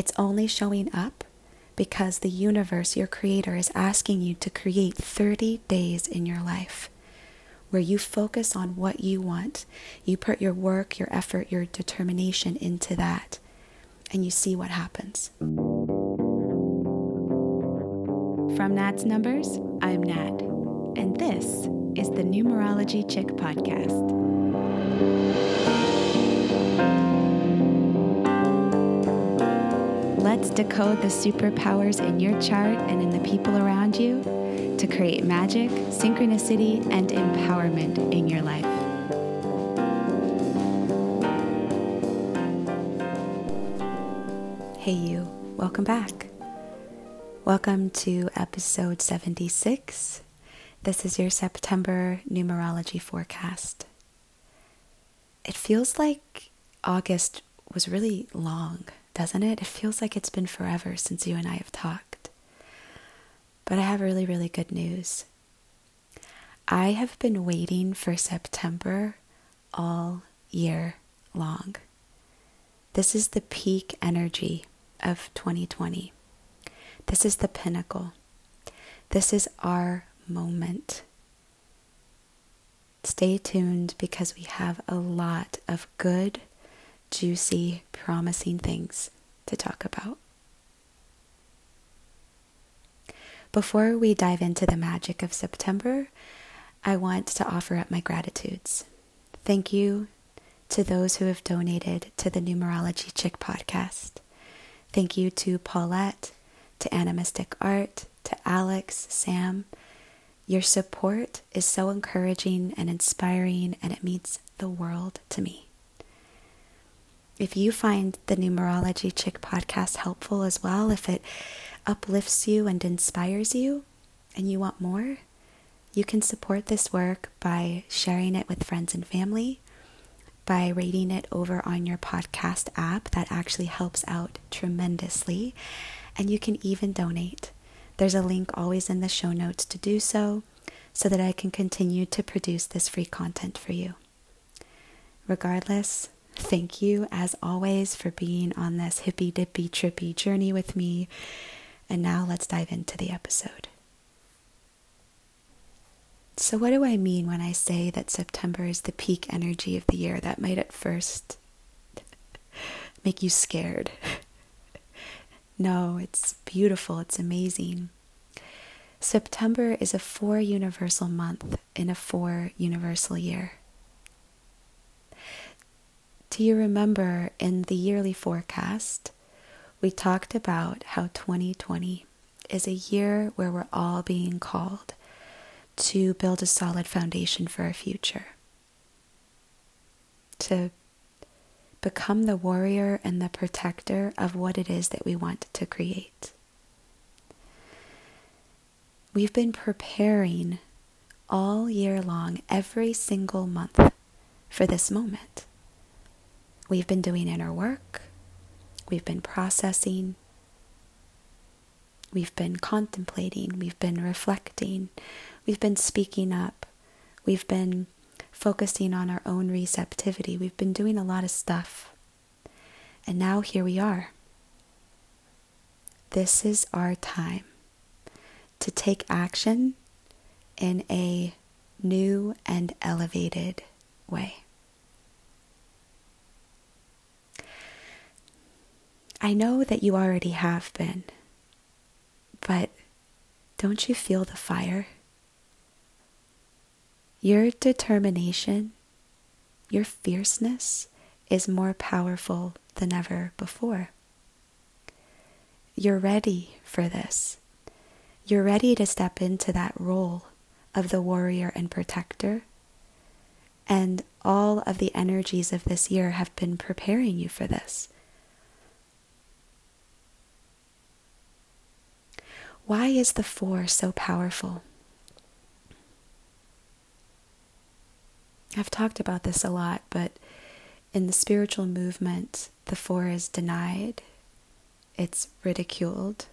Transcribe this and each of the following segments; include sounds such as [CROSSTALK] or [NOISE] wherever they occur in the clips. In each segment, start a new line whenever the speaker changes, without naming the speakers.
It's only showing up because the universe, your creator, is asking you to create 30 days in your life where you focus on what you want. You put your work, your effort, your determination into that, and you see what happens. From Nat's Numbers, I'm Nat, and this is the Numerology Chick Podcast. Let's decode the superpowers in your chart and in the people around you to create magic, synchronicity, and empowerment in your life. Hey, you, welcome back. Welcome to episode 76. This is your September numerology forecast. It feels like August was really long, doesn't it? It feels like it's been forever since you and I have talked. But I have really, really good news. I have been waiting for September all year long. This is the peak energy of 2020. This is the pinnacle. This is our moment. Stay tuned because we have a lot of good, juicy, promising things to talk about. Before we dive into the magic of September, I want to offer up my gratitudes. Thank you to those who have donated to the Numerology Chick podcast. Thank you to Paulette, to Animistic Art, to Alex, Sam. Your support is so encouraging and inspiring, and it means the world to me. If you find the Numerology Chick podcast helpful as well, if it uplifts you and inspires you, and you want more, you can support this work by sharing it with friends and family, by rating it over on your podcast app. That actually helps out tremendously. And you can even donate. There's a link always in the show notes to do so, so that I can continue to produce this free content for you. Regardless, thank you as always for being on this hippy dippy trippy journey with me and now let's dive into the episode. So, what do I mean when I say that September is the peak energy of the year? That might at first [LAUGHS] make you scared. [LAUGHS] no, it's beautiful, it's amazing. September is a four universal month in a four universal year. Do you remember in the yearly forecast? we talked about how 2020 is a year where we're all being called to build a solid foundation for our future, to become the warrior and the protector of what it is that we want to create. We've been preparing all year long, every single month, for this moment. We've been doing inner work. We've been processing. We've been contemplating. We've been reflecting. We've been speaking up. We've been focusing on our own receptivity. We've been doing a lot of stuff. And now here we are. This is our time to take action in a new and elevated way. I know that you already have been, but don't you feel the fire? Your determination, your fierceness is more powerful than ever before. You're ready for this. You're ready to step into that role of the warrior and protector. And all of the energies of this year have been preparing you for this. Why is the four so powerful? I've talked about this a lot, but in the spiritual movement, the four is denied, it's ridiculed,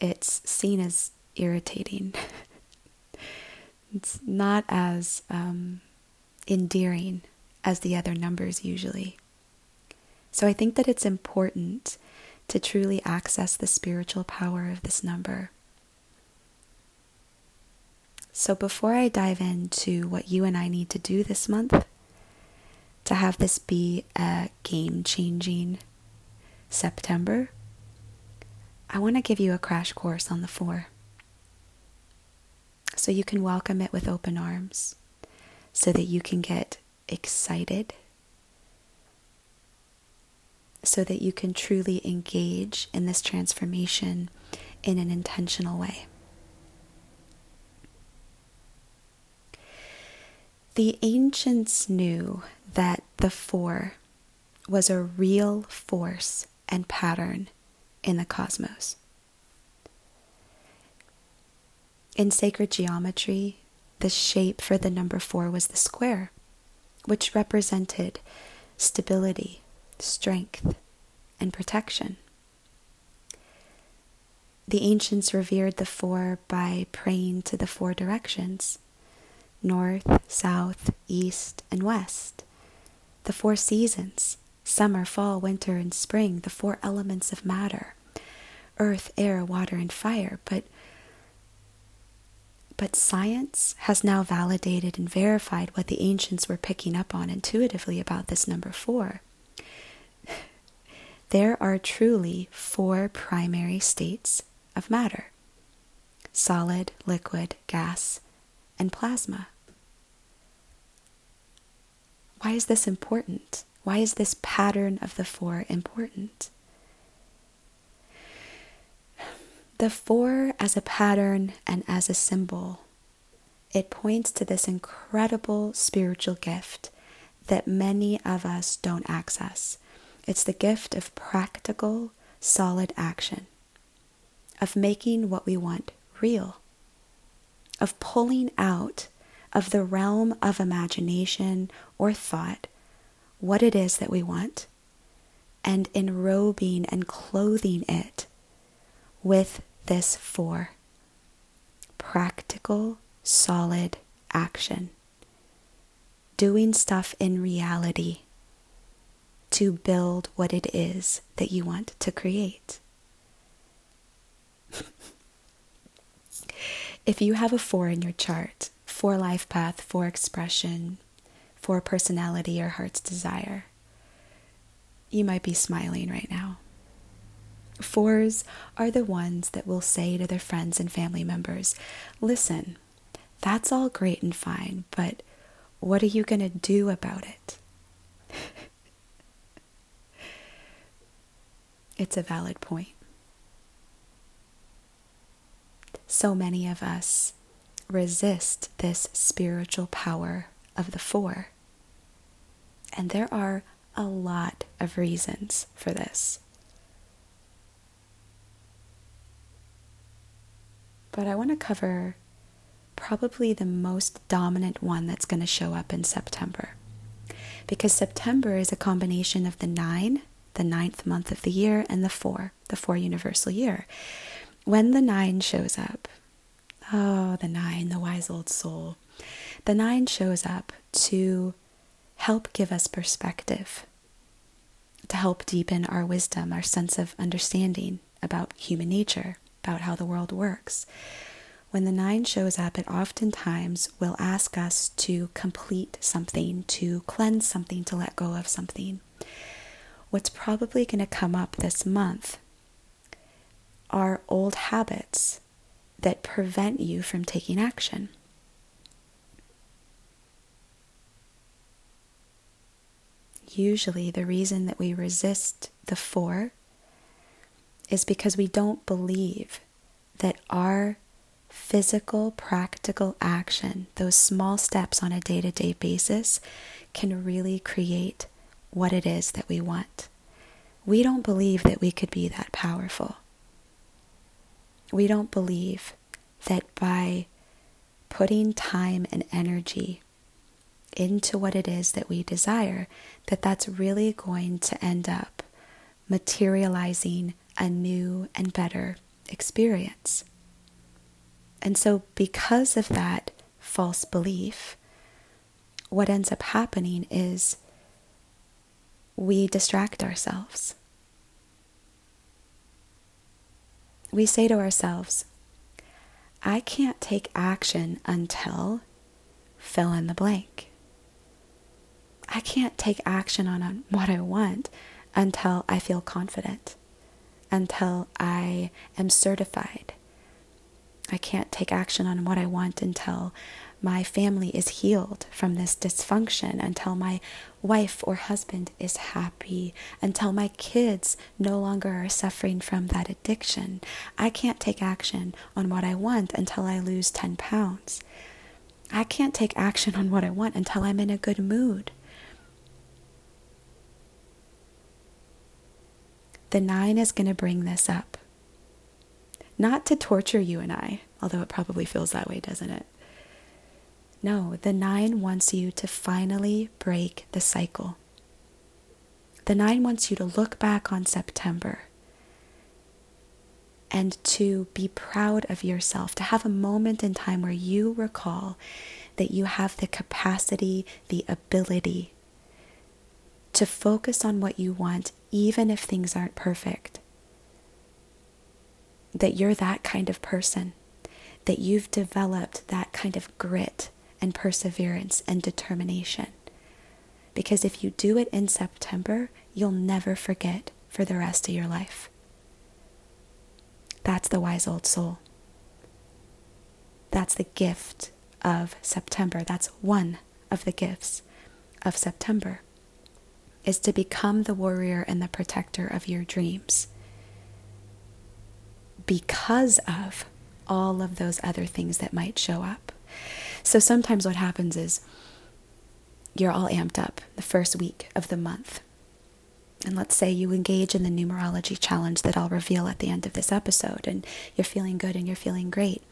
it's seen as irritating, [LAUGHS] it's not as um, endearing as the other numbers usually. So I think that it's important to truly access the spiritual power of this number. So before I dive into what you and I need to do this month to have this be a game changing September, I want to give you a crash course on the four. So you can welcome it with open arms, so that you can get excited, so that you can truly engage in this transformation in an intentional way. The ancients knew that the four was a real force and pattern in the cosmos. In sacred geometry, the shape for the number four was the square, which represented stability, strength, and protection. The ancients revered the four by praying to the four directions north, south, east, and west. The four seasons summer, fall, winter, and spring, the four elements of matter earth, air, water, and fire. But but science has now validated and verified what the ancients were picking up on intuitively about this number four. There are truly four primary states of matter solid, liquid, gas, and plasma. Why is this important? Why is this pattern of the four important? The four as a pattern and as a symbol, it points to this incredible spiritual gift that many of us don't access. It's the gift of practical, solid action, of making what we want real, of pulling out of the realm of imagination or thought what it is that we want and enrobing and clothing it with this four practical, solid action. Doing stuff in reality to build what it is that you want to create. [LAUGHS] if you have a four in your chart, for life path, for expression, for personality or heart's desire. You might be smiling right now. Fours are the ones that will say to their friends and family members, Listen, that's all great and fine, but what are you going to do about it? It's a valid point. So many of us resist this spiritual power of the four. And there are a lot of reasons for this. But I want to cover probably the most dominant one that's going to show up in September. Because September is a combination of the nine, the ninth month of the year, and the four, the four universal year. When the nine shows up, Oh, the nine, the wise old soul. The nine shows up to help give us perspective, to help deepen our wisdom, our sense of understanding about human nature, about how the world works. When the nine shows up, it oftentimes will ask us to complete something, to cleanse something, to let go of something. What's probably going to come up this month are old habits that prevent you from taking action. Usually, the reason that we resist the four is because we don't believe that our physical, practical action, those small steps on a day to day basis, can really create what it is that we want. We don't believe that we could be that powerful we don't believe that by putting time and energy into what it is that we desire, that that's really going to end up materializing a new and better experience. And so, because of that false belief, what ends up happening is we distract ourselves. We say to ourselves, I can't take action until fill in the blank. I can't take action on what I want until I feel confident, until I am certified. I can't take action on what I want until my family is healed from this dysfunction, until my wife or husband is happy, until my kids no longer are suffering from that addiction. I can't take action on what I want until I lose 10 pounds. I can't take action on what I want until I'm in a good mood. The nine is going to bring this up. Not to torture you and I, although it probably feels that way, doesn't it? No, the nine wants you to finally break the cycle. The nine wants you to look back on September and to be proud of yourself, to have a moment in time where you recall that you have the capacity, the ability to focus on what you want, even if things aren't perfect. That you're that kind of person, that you've developed that kind of grit and perseverance and determination. Because if you do it in September, you'll never forget for the rest of your life. That's the wise old soul. That's the gift of September. That's one of the gifts of September is to become the warrior and the protector of your dreams because of all of those other things that might show up. So sometimes what happens is you're all amped up the first week of the month. And let's say you engage in the numerology challenge that I'll reveal at the end of this episode, and you're feeling good and you're feeling great.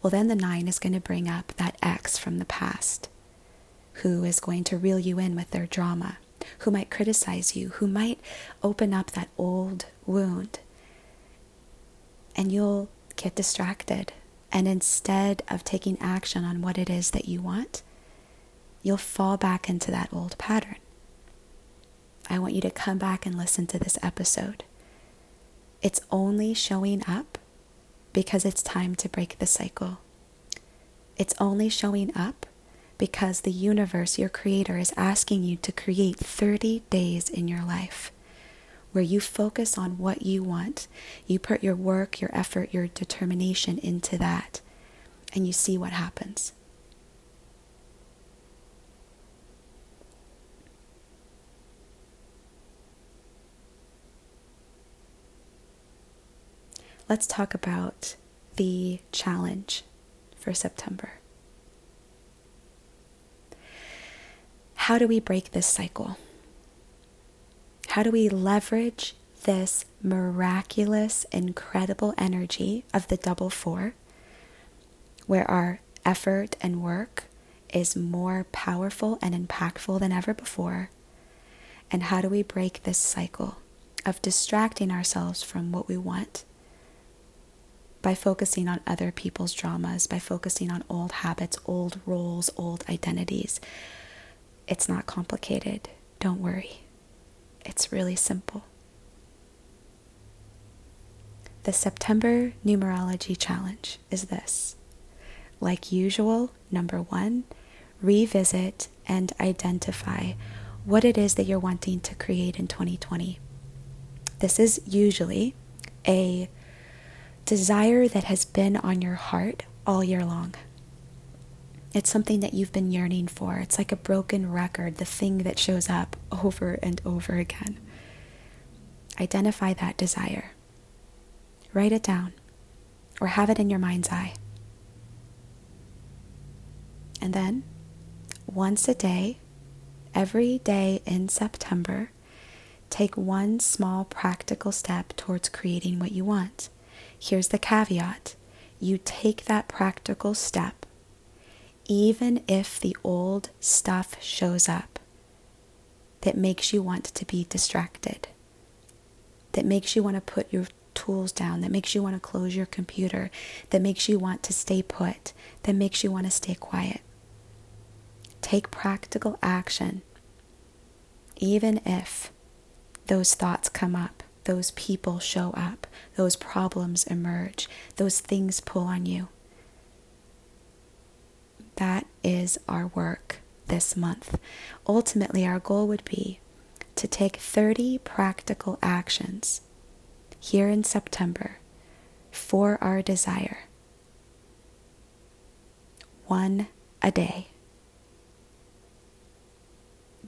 Well, then the nine is going to bring up that ex from the past who is going to reel you in with their drama, who might criticize you, who might open up that old wound. And you'll get distracted and instead of taking action on what it is that you want, you'll fall back into that old pattern. I want you to come back and listen to this episode. It's only showing up because it's time to break the cycle. It's only showing up because the universe, your creator, is asking you to create 30 days in your life where you focus on what you want. You put your work, your effort, your determination into that, and you see what happens. Let's talk about the challenge for September. How do we break this cycle? How do we leverage this miraculous, incredible energy of the double four, where our effort and work is more powerful and impactful than ever before? And how do we break this cycle of distracting ourselves from what we want by focusing on other people's dramas, by focusing on old habits, old roles, old identities? It's not complicated. Don't worry. It's really simple. The September numerology challenge is this. Like usual, number one, revisit and identify what it is that you're wanting to create in 2020. This is usually a desire that has been on your heart all year long. It's something that you've been yearning for. It's like a broken record, the thing that shows up over and over again. Identify that desire. Write it down or have it in your mind's eye. And then, once a day, every day in September, take one small practical step towards creating what you want. Here's the caveat you take that practical step even if the old stuff shows up that makes you want to be distracted, that makes you want to put your tools down, that makes you want to close your computer, that makes you want to stay put, that makes you want to stay quiet. Take practical action, even if those thoughts come up, those people show up, those problems emerge, those things pull on you. That is our work this month. Ultimately, our goal would be to take 30 practical actions here in September for our desire. One a day.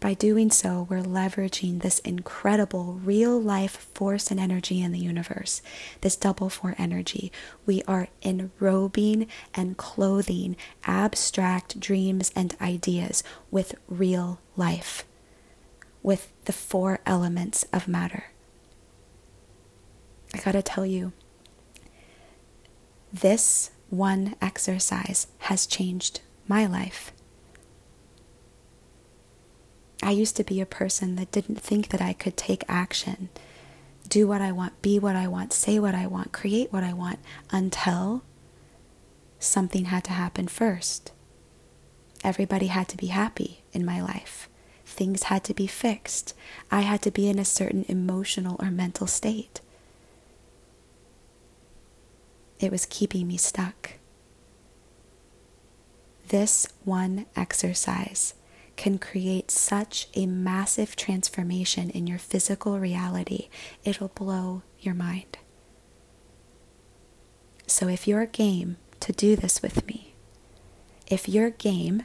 By doing so, we're leveraging this incredible real life force and energy in the universe, this double four energy. We are enrobing and clothing abstract dreams and ideas with real life, with the four elements of matter. I gotta tell you, this one exercise has changed my life. I used to be a person that didn't think that I could take action, do what I want, be what I want, say what I want, create what I want until something had to happen first. Everybody had to be happy in my life. Things had to be fixed. I had to be in a certain emotional or mental state. It was keeping me stuck. This one exercise can create such a massive transformation in your physical reality, it'll blow your mind. So, if you're game to do this with me, if you're game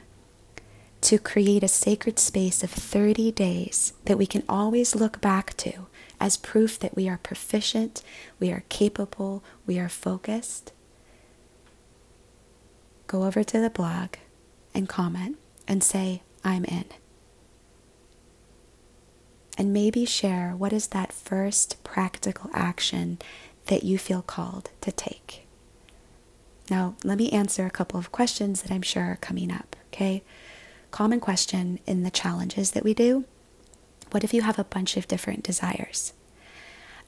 to create a sacred space of 30 days that we can always look back to as proof that we are proficient, we are capable, we are focused, go over to the blog and comment and say, I'm in. And maybe share what is that first practical action that you feel called to take. Now, let me answer a couple of questions that I'm sure are coming up, okay? Common question in the challenges that we do What if you have a bunch of different desires?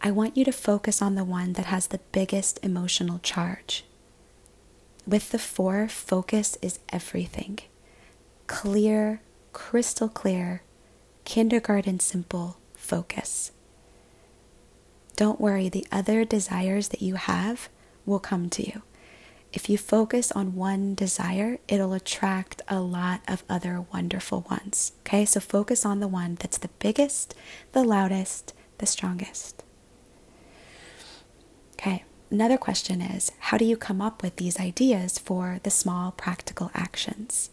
I want you to focus on the one that has the biggest emotional charge. With the four, focus is everything clear, crystal clear, kindergarten simple focus. Don't worry, the other desires that you have will come to you. If you focus on one desire, it'll attract a lot of other wonderful ones. Okay, so focus on the one that's the biggest, the loudest, the strongest. Okay, another question is how do you come up with these ideas for the small practical actions?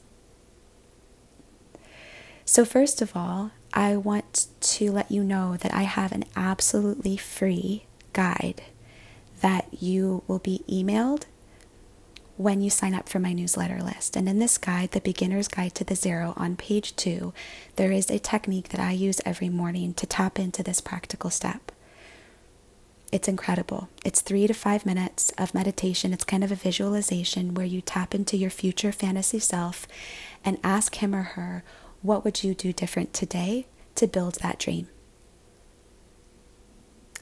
So, first of all, I want to let you know that I have an absolutely free guide that you will be emailed when you sign up for my newsletter list. And in this guide, The Beginner's Guide to the Zero, on page two, there is a technique that I use every morning to tap into this practical step. It's incredible. It's three to five minutes of meditation. It's kind of a visualization where you tap into your future fantasy self and ask him or her what would you do different today to build that dream?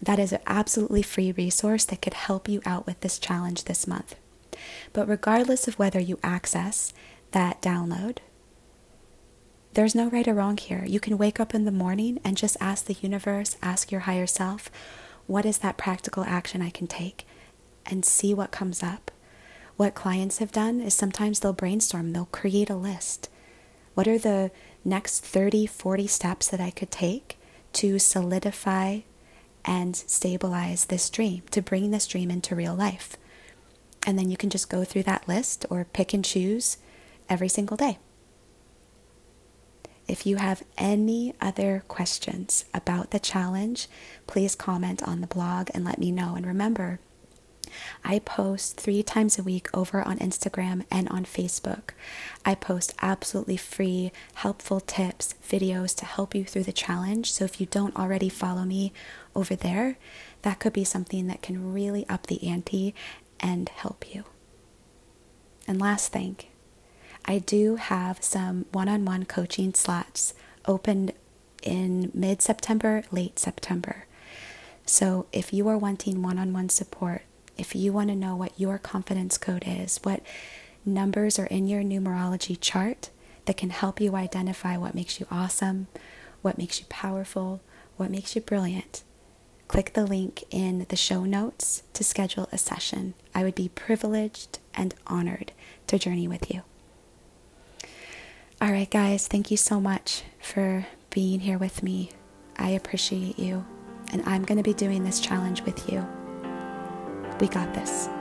That is an absolutely free resource that could help you out with this challenge this month. But regardless of whether you access that download, there's no right or wrong here. You can wake up in the morning and just ask the universe, ask your higher self, what is that practical action I can take? And see what comes up. What clients have done is sometimes they'll brainstorm, they'll create a list. What are the next 30, 40 steps that I could take to solidify and stabilize this dream, to bring this dream into real life? And then you can just go through that list or pick and choose every single day. If you have any other questions about the challenge, please comment on the blog and let me know. And remember, I post three times a week over on Instagram and on Facebook. I post absolutely free, helpful tips, videos to help you through the challenge. So if you don't already follow me over there, that could be something that can really up the ante and help you. And last thing, I do have some one on one coaching slots opened in mid September, late September. So if you are wanting one on one support, if you want to know what your confidence code is, what numbers are in your numerology chart that can help you identify what makes you awesome, what makes you powerful, What makes you brilliant? Click the link in the show notes to schedule a session. I would be privileged and honored to journey with you. All right, guys, thank you so much for being here with me. I appreciate you, and I'm going to be doing this challenge with you. We got this.